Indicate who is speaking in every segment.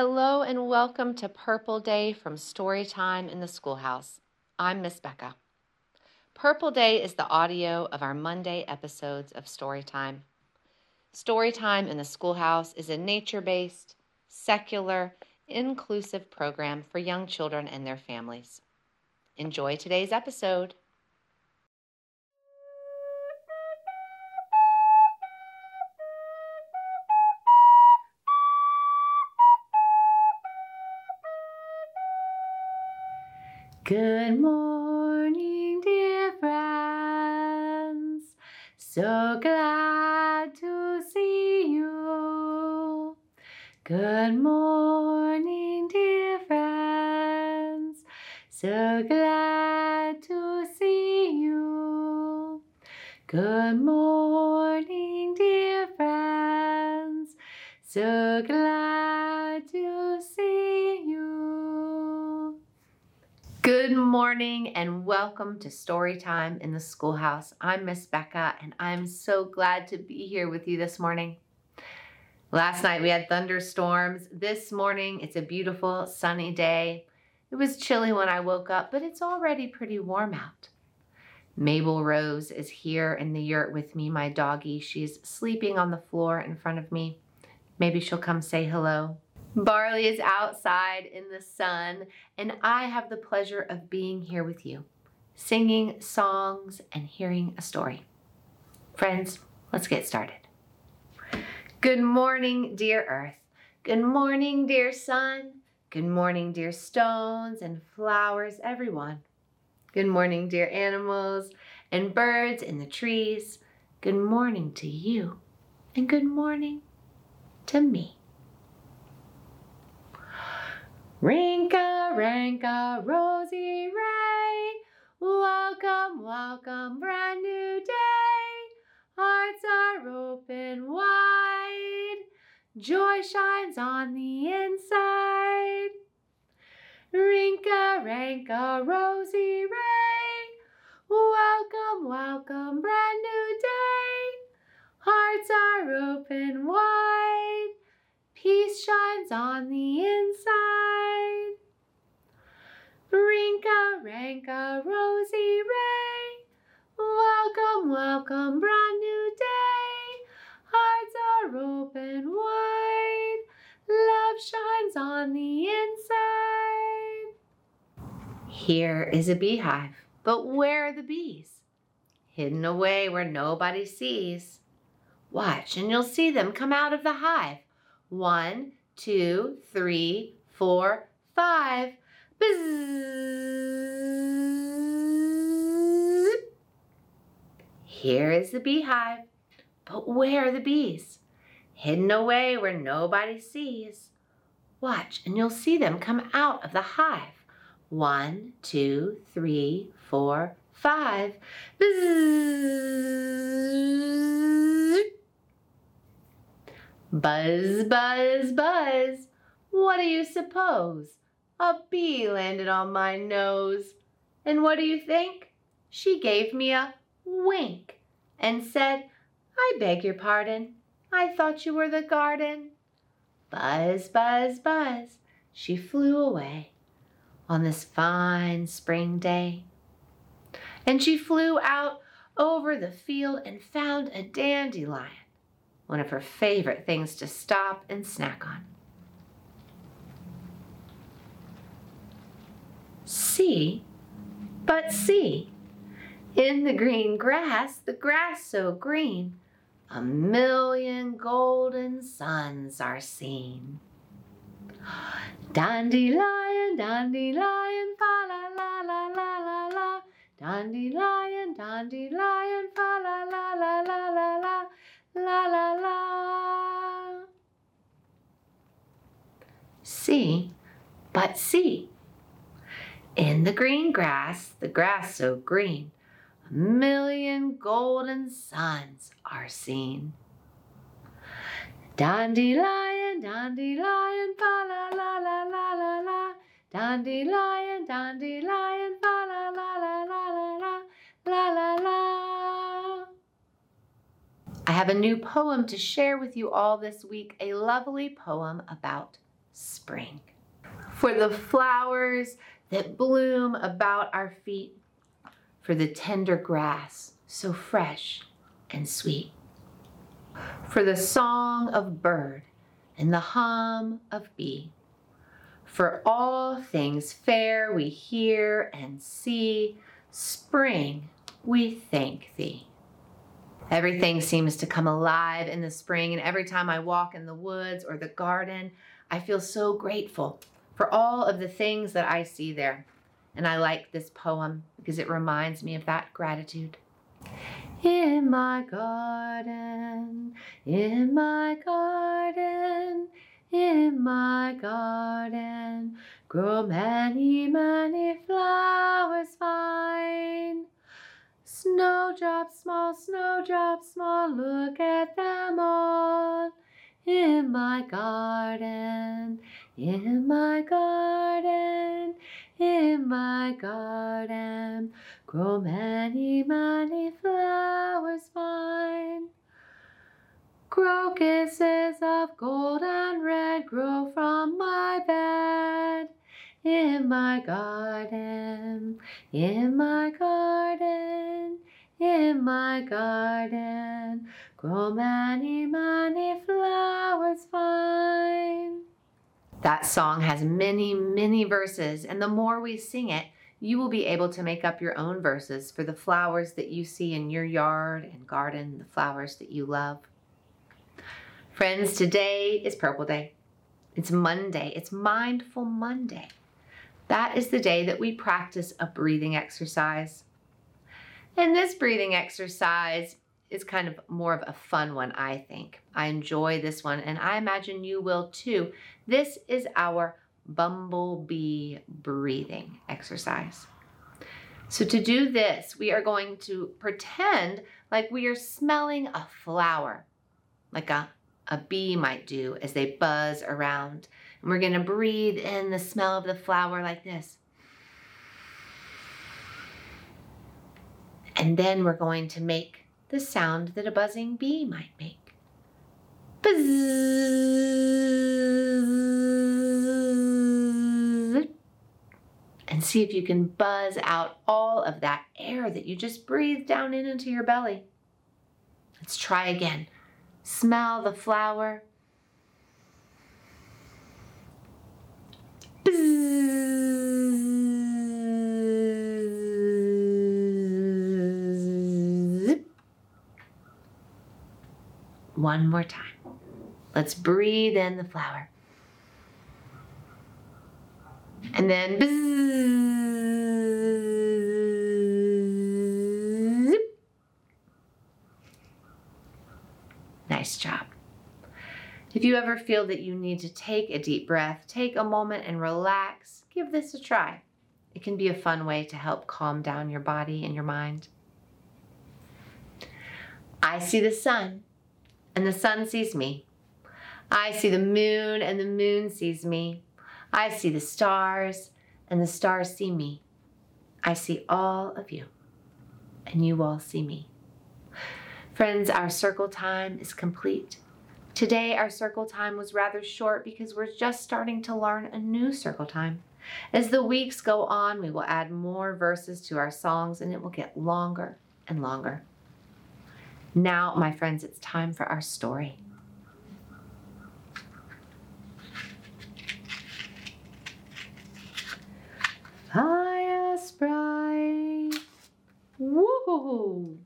Speaker 1: Hello and welcome to Purple Day from Storytime in the Schoolhouse. I'm Miss Becca. Purple Day is the audio of our Monday episodes of Storytime. Storytime in the Schoolhouse is a nature based, secular, inclusive program for young children and their families. Enjoy today's episode.
Speaker 2: Good morning, dear friends. So glad to see you. Good morning, dear friends. So glad to see you. Good morning, dear friends. So glad morning and welcome to Storytime in the Schoolhouse. I'm Miss Becca and I'm so glad to be here with you this morning. Last night we had thunderstorms. This morning it's a beautiful sunny day. It was chilly when I woke up, but it's already pretty warm out. Mabel Rose is here in the yurt with me, my doggie. She's sleeping on the floor in front of me. Maybe she'll come say hello. Barley is outside in the sun, and I have the pleasure of being here with you, singing songs and hearing a story. Friends, let's get started. Good morning, dear earth. Good morning, dear sun. Good morning, dear stones and flowers, everyone. Good morning, dear animals and birds in the trees. Good morning to you, and good morning to me. Rinka, Ranka, Rosie Ray, welcome, welcome, brand new day. Hearts are open wide, joy shines on the inside. Rinka, Ranka, Rosie Ray, welcome, welcome, brand new day. Hearts are open wide, peace shines on the inside. Rinka, Ranka, Rosie Ray, welcome, welcome, brand new day. Hearts are open wide, love shines on the inside. Here is a beehive, but where are the bees? Hidden away where nobody sees. Watch and you'll see them come out of the hive. One, two, three, four, five. Here is the beehive, but where are the bees? Hidden away where nobody sees. Watch and you'll see them come out of the hive. One, two, three, four, five. Buzz, buzz, buzz. What do you suppose? A bee landed on my nose. And what do you think? She gave me a wink and said, I beg your pardon. I thought you were the garden. Buzz, buzz, buzz. She flew away on this fine spring day. And she flew out over the field and found a dandelion one of her favorite things to stop and snack on. See, but see, in the green grass, the grass so green, a million golden suns are seen. Dandelion, dandelion, fa la la la la la la. Dandelion, dandelion, fa la la la la la la. La la la. See, but see. In the green grass, the grass so green, a million golden suns are seen. Dandelion, dandelion, fa la la la la la la. Dandelion, dandelion, fa la la la la la la la la la. I have a new poem to share with you all this week, a lovely poem about spring. For the flowers that bloom about our feet, for the tender grass so fresh and sweet, for the song of bird and the hum of bee, for all things fair we hear and see, spring we thank thee. Everything seems to come alive in the spring, and every time I walk in the woods or the garden, I feel so grateful for all of the things that I see there. And I like this poem because it reminds me of that gratitude. In my garden, in my garden, in my garden, grow many, many flowers fine. Snowdrops small, snowdrops small, look at them all. In my garden, in my garden, in my garden, grow many, many flowers fine. Crocuses of gold and red grow from my bed. In my garden, in my garden, in my garden, grow many, many flowers fine. That song has many, many verses, and the more we sing it, you will be able to make up your own verses for the flowers that you see in your yard and garden, the flowers that you love. Friends, today is Purple Day. It's Monday. It's Mindful Monday. That is the day that we practice a breathing exercise. And this breathing exercise is kind of more of a fun one, I think. I enjoy this one, and I imagine you will too. This is our bumblebee breathing exercise. So, to do this, we are going to pretend like we are smelling a flower, like a, a bee might do as they buzz around. And we're going to breathe in the smell of the flower like this. And then we're going to make the sound that a buzzing bee might make. Buzz. And see if you can buzz out all of that air that you just breathed down in into your belly. Let's try again. Smell the flower. One more time. Let's breathe in the flower. And then bzzz. Nice job. If you ever feel that you need to take a deep breath, take a moment and relax. Give this a try. It can be a fun way to help calm down your body and your mind. I see the sun and the sun sees me. I see the moon, and the moon sees me. I see the stars, and the stars see me. I see all of you, and you all see me. Friends, our circle time is complete. Today, our circle time was rather short because we're just starting to learn a new circle time. As the weeks go on, we will add more verses to our songs, and it will get longer and longer. Now, my friends, it's time for our story. Fire sprite. Woohoo!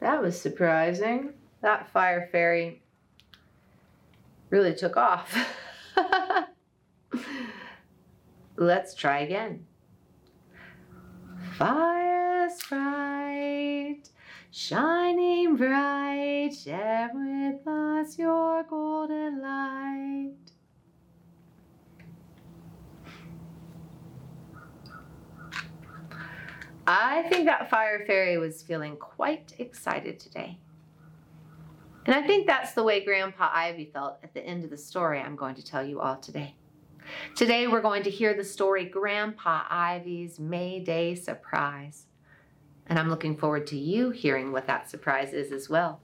Speaker 2: That was surprising. That fire fairy really took off. Let's try again. Fire sprite shining bright, share with us your golden light. I think that fire fairy was feeling quite excited today. And I think that's the way Grandpa Ivy felt at the end of the story I'm going to tell you all today. Today we're going to hear the story Grandpa Ivy's May Day Surprise. And I'm looking forward to you hearing what that surprise is as well.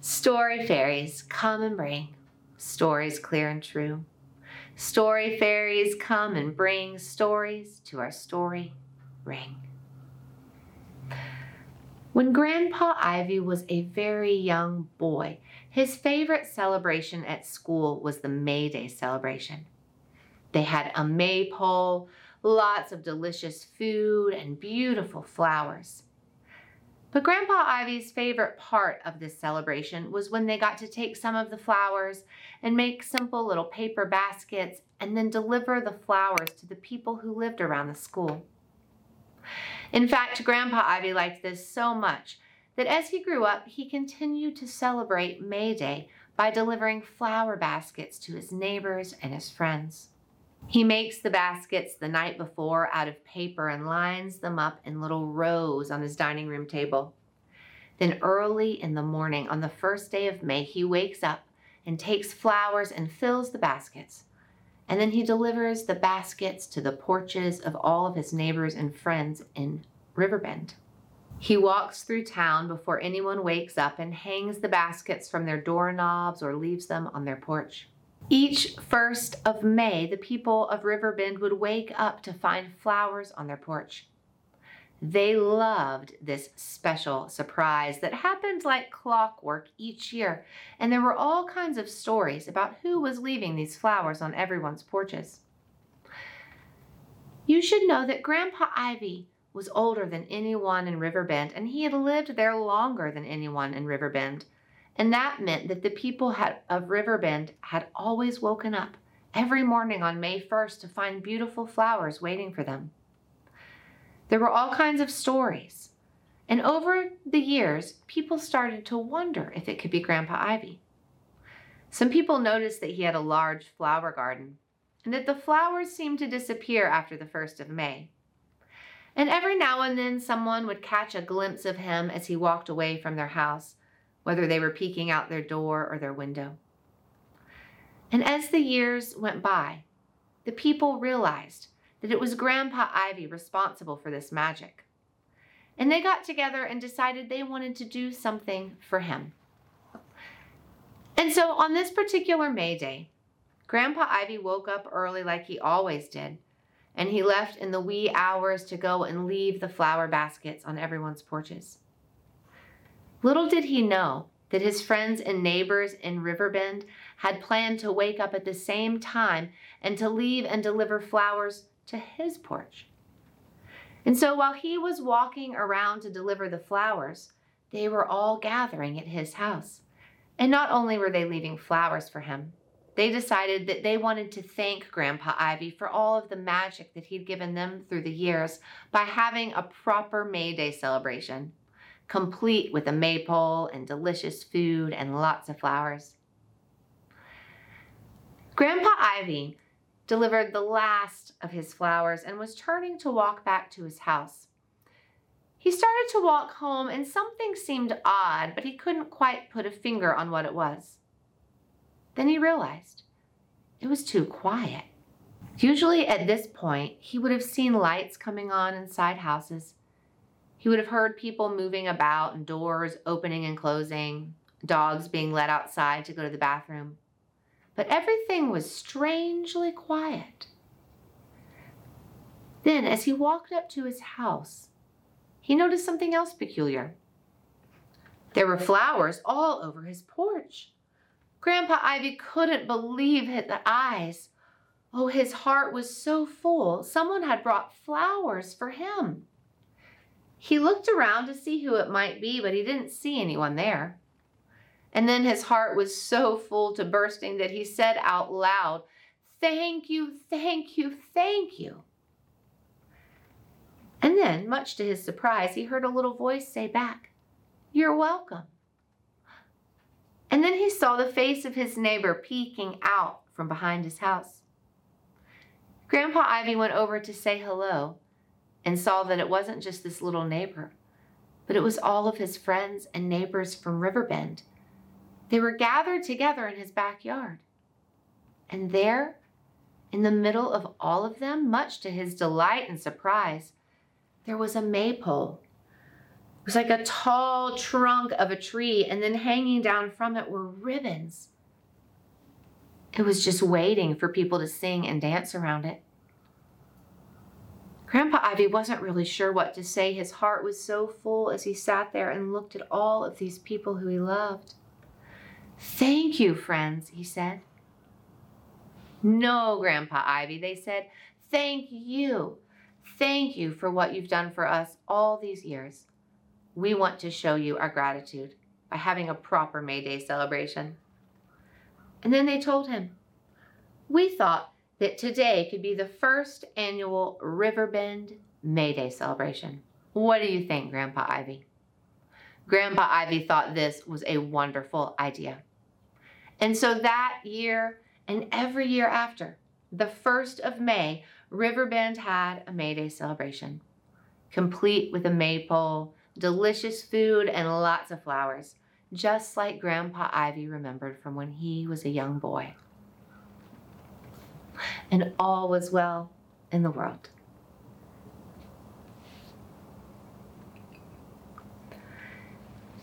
Speaker 2: Story fairies, come and bring
Speaker 1: stories clear and true. Story fairies come and bring stories to our story ring. When Grandpa Ivy was a very young boy, his favorite celebration at school was the May Day celebration. They had a maypole, lots of delicious food, and beautiful flowers. But Grandpa Ivy's favorite part of this celebration was when they got to take some of the flowers and make simple little paper baskets and then deliver the flowers to the people who lived around the school. In fact, Grandpa Ivy liked this so much that as he grew up, he continued to celebrate May Day by delivering flower baskets to his neighbors and his friends. He makes the baskets the night before out of paper and lines them up in little rows on his dining room table. Then, early in the morning, on the first day of May, he wakes up and takes flowers and fills the baskets. And then he delivers the baskets to the porches of all of his neighbors and friends in Riverbend. He walks through town before anyone wakes up and hangs the baskets from their doorknobs or leaves them on their porch. Each first of May, the people of Riverbend would wake up to find flowers on their porch. They loved this special surprise that happened like clockwork each year, and there were all kinds of stories about who was leaving these flowers on everyone's porches. You should know that Grandpa Ivy was older than anyone in Riverbend, and he had lived there longer than anyone in Riverbend. And that meant that the people had, of Riverbend had always woken up every morning on May 1st to find beautiful flowers waiting for them. There were all kinds of stories. And over the years, people started to wonder if it could be Grandpa Ivy. Some people noticed that he had a large flower garden and that the flowers seemed to disappear after the 1st of May. And every now and then, someone would catch a glimpse of him as he walked away from their house whether they were peeking out their door or their window. And as the years went by, the people realized that it was Grandpa Ivy responsible for this magic. And they got together and decided they wanted to do something for him. And so on this particular May Day, Grandpa Ivy woke up early like he always did, and he left in the wee hours to go and leave the flower baskets on everyone's porches. Little did he know that his friends and neighbors in Riverbend had planned to wake up at the same time and to leave and deliver flowers to his porch. And so while he was walking around to deliver the flowers, they were all gathering at his house. And not only were they leaving flowers for him, they decided that they wanted to thank Grandpa Ivy for all of the magic that he'd given them through the years by having a proper May Day celebration complete with a maypole and delicious food and lots of flowers. Grandpa Ivy delivered the last of his flowers and was turning to walk back to his house. He started to walk home and something seemed odd, but he couldn't quite put a finger on what it was. Then he realized it was too quiet. Usually at this point, he would have seen lights coming on inside houses he would have heard people moving about and doors opening and closing, dogs being let outside to go to the bathroom. But everything was strangely quiet. Then, as he walked up to his house, he noticed something else peculiar. There were flowers all over his porch. Grandpa Ivy couldn't believe his eyes. Oh, his heart was so full. Someone had brought flowers for him. He looked around to see who it might be, but he didn't see anyone there. And then his heart was so full to bursting that he said out loud, Thank you, thank you, thank you. And then, much to his surprise, he heard a little voice say back, You're welcome. And then he saw the face of his neighbor peeking out from behind his house. Grandpa Ivy went over to say hello, and saw that it wasn't just this little neighbor, but it was all of his friends and neighbors from Riverbend. They were gathered together in his backyard. And there, in the middle of all of them, much to his delight and surprise, there was a maypole. It was like a tall trunk of a tree, and then hanging down from it were ribbons.
Speaker 2: It was just waiting for people to sing and dance around it. Grandpa Ivy wasn't really sure what to say. His heart was so full as he sat there and looked at all of these people who he loved. Thank you, friends, he said. No, Grandpa Ivy, they said, thank you. Thank you for what you've done for us all these years. We want to show you our gratitude by having a proper May Day celebration. And then they told him, We thought that today could be the first annual Riverbend May Day celebration. What do you think, Grandpa Ivy? Grandpa Ivy thought this was a wonderful idea. And so that year and every year after, the 1st of May, Riverbend had a May Day celebration, complete with a maypole, delicious food, and lots of flowers, just like Grandpa Ivy remembered from when he was a young boy. And all was well in the world.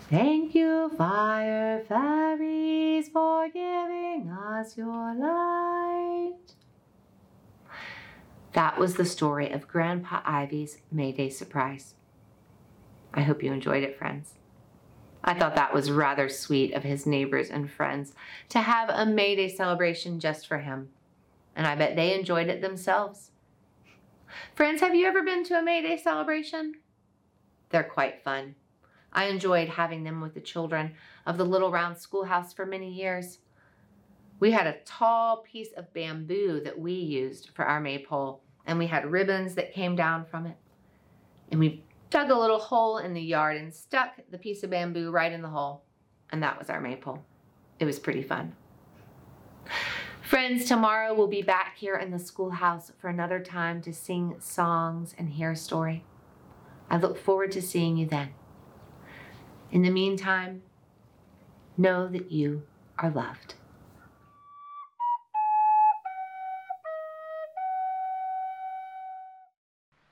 Speaker 2: Thank you, fire fairies, for giving us your light. That was the story of Grandpa Ivy's May Day surprise. I hope you enjoyed it, friends. I thought that was rather sweet of his neighbors and friends to have a May Day celebration just for him. And I bet they enjoyed it themselves. Friends, have you ever been to a May Day celebration? They're quite fun. I enjoyed having them with the children of the Little Round Schoolhouse for many years. We had a tall piece of bamboo that we used for our maypole, and we had ribbons that came down from it. And we dug a little hole in the yard and stuck the piece of bamboo right in the hole, and that was our maypole. It was pretty fun. Friends, tomorrow we'll be back here in the schoolhouse for another time to sing songs and hear a story. I look forward to seeing you then. In the meantime, know that you are loved.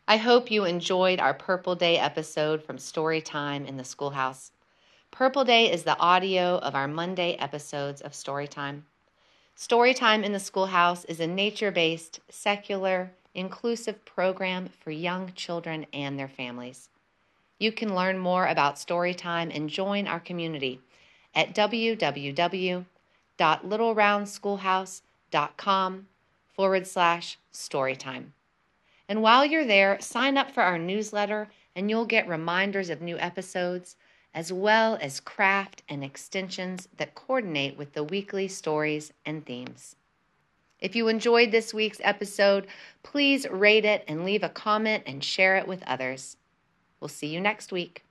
Speaker 1: I hope you enjoyed our Purple Day episode from Storytime in the Schoolhouse. Purple Day is the audio of our Monday episodes of Storytime. Storytime in the Schoolhouse is a nature based, secular, inclusive program for young children and their families. You can learn more about Storytime and join our community at www.littleroundschoolhouse.com forward slash storytime. And while you're there, sign up for our newsletter and you'll get reminders of new episodes, as well as craft and extensions that coordinate with the weekly stories and themes. If you enjoyed this week's episode, please rate it and leave a comment and share it with others. We'll see you next week.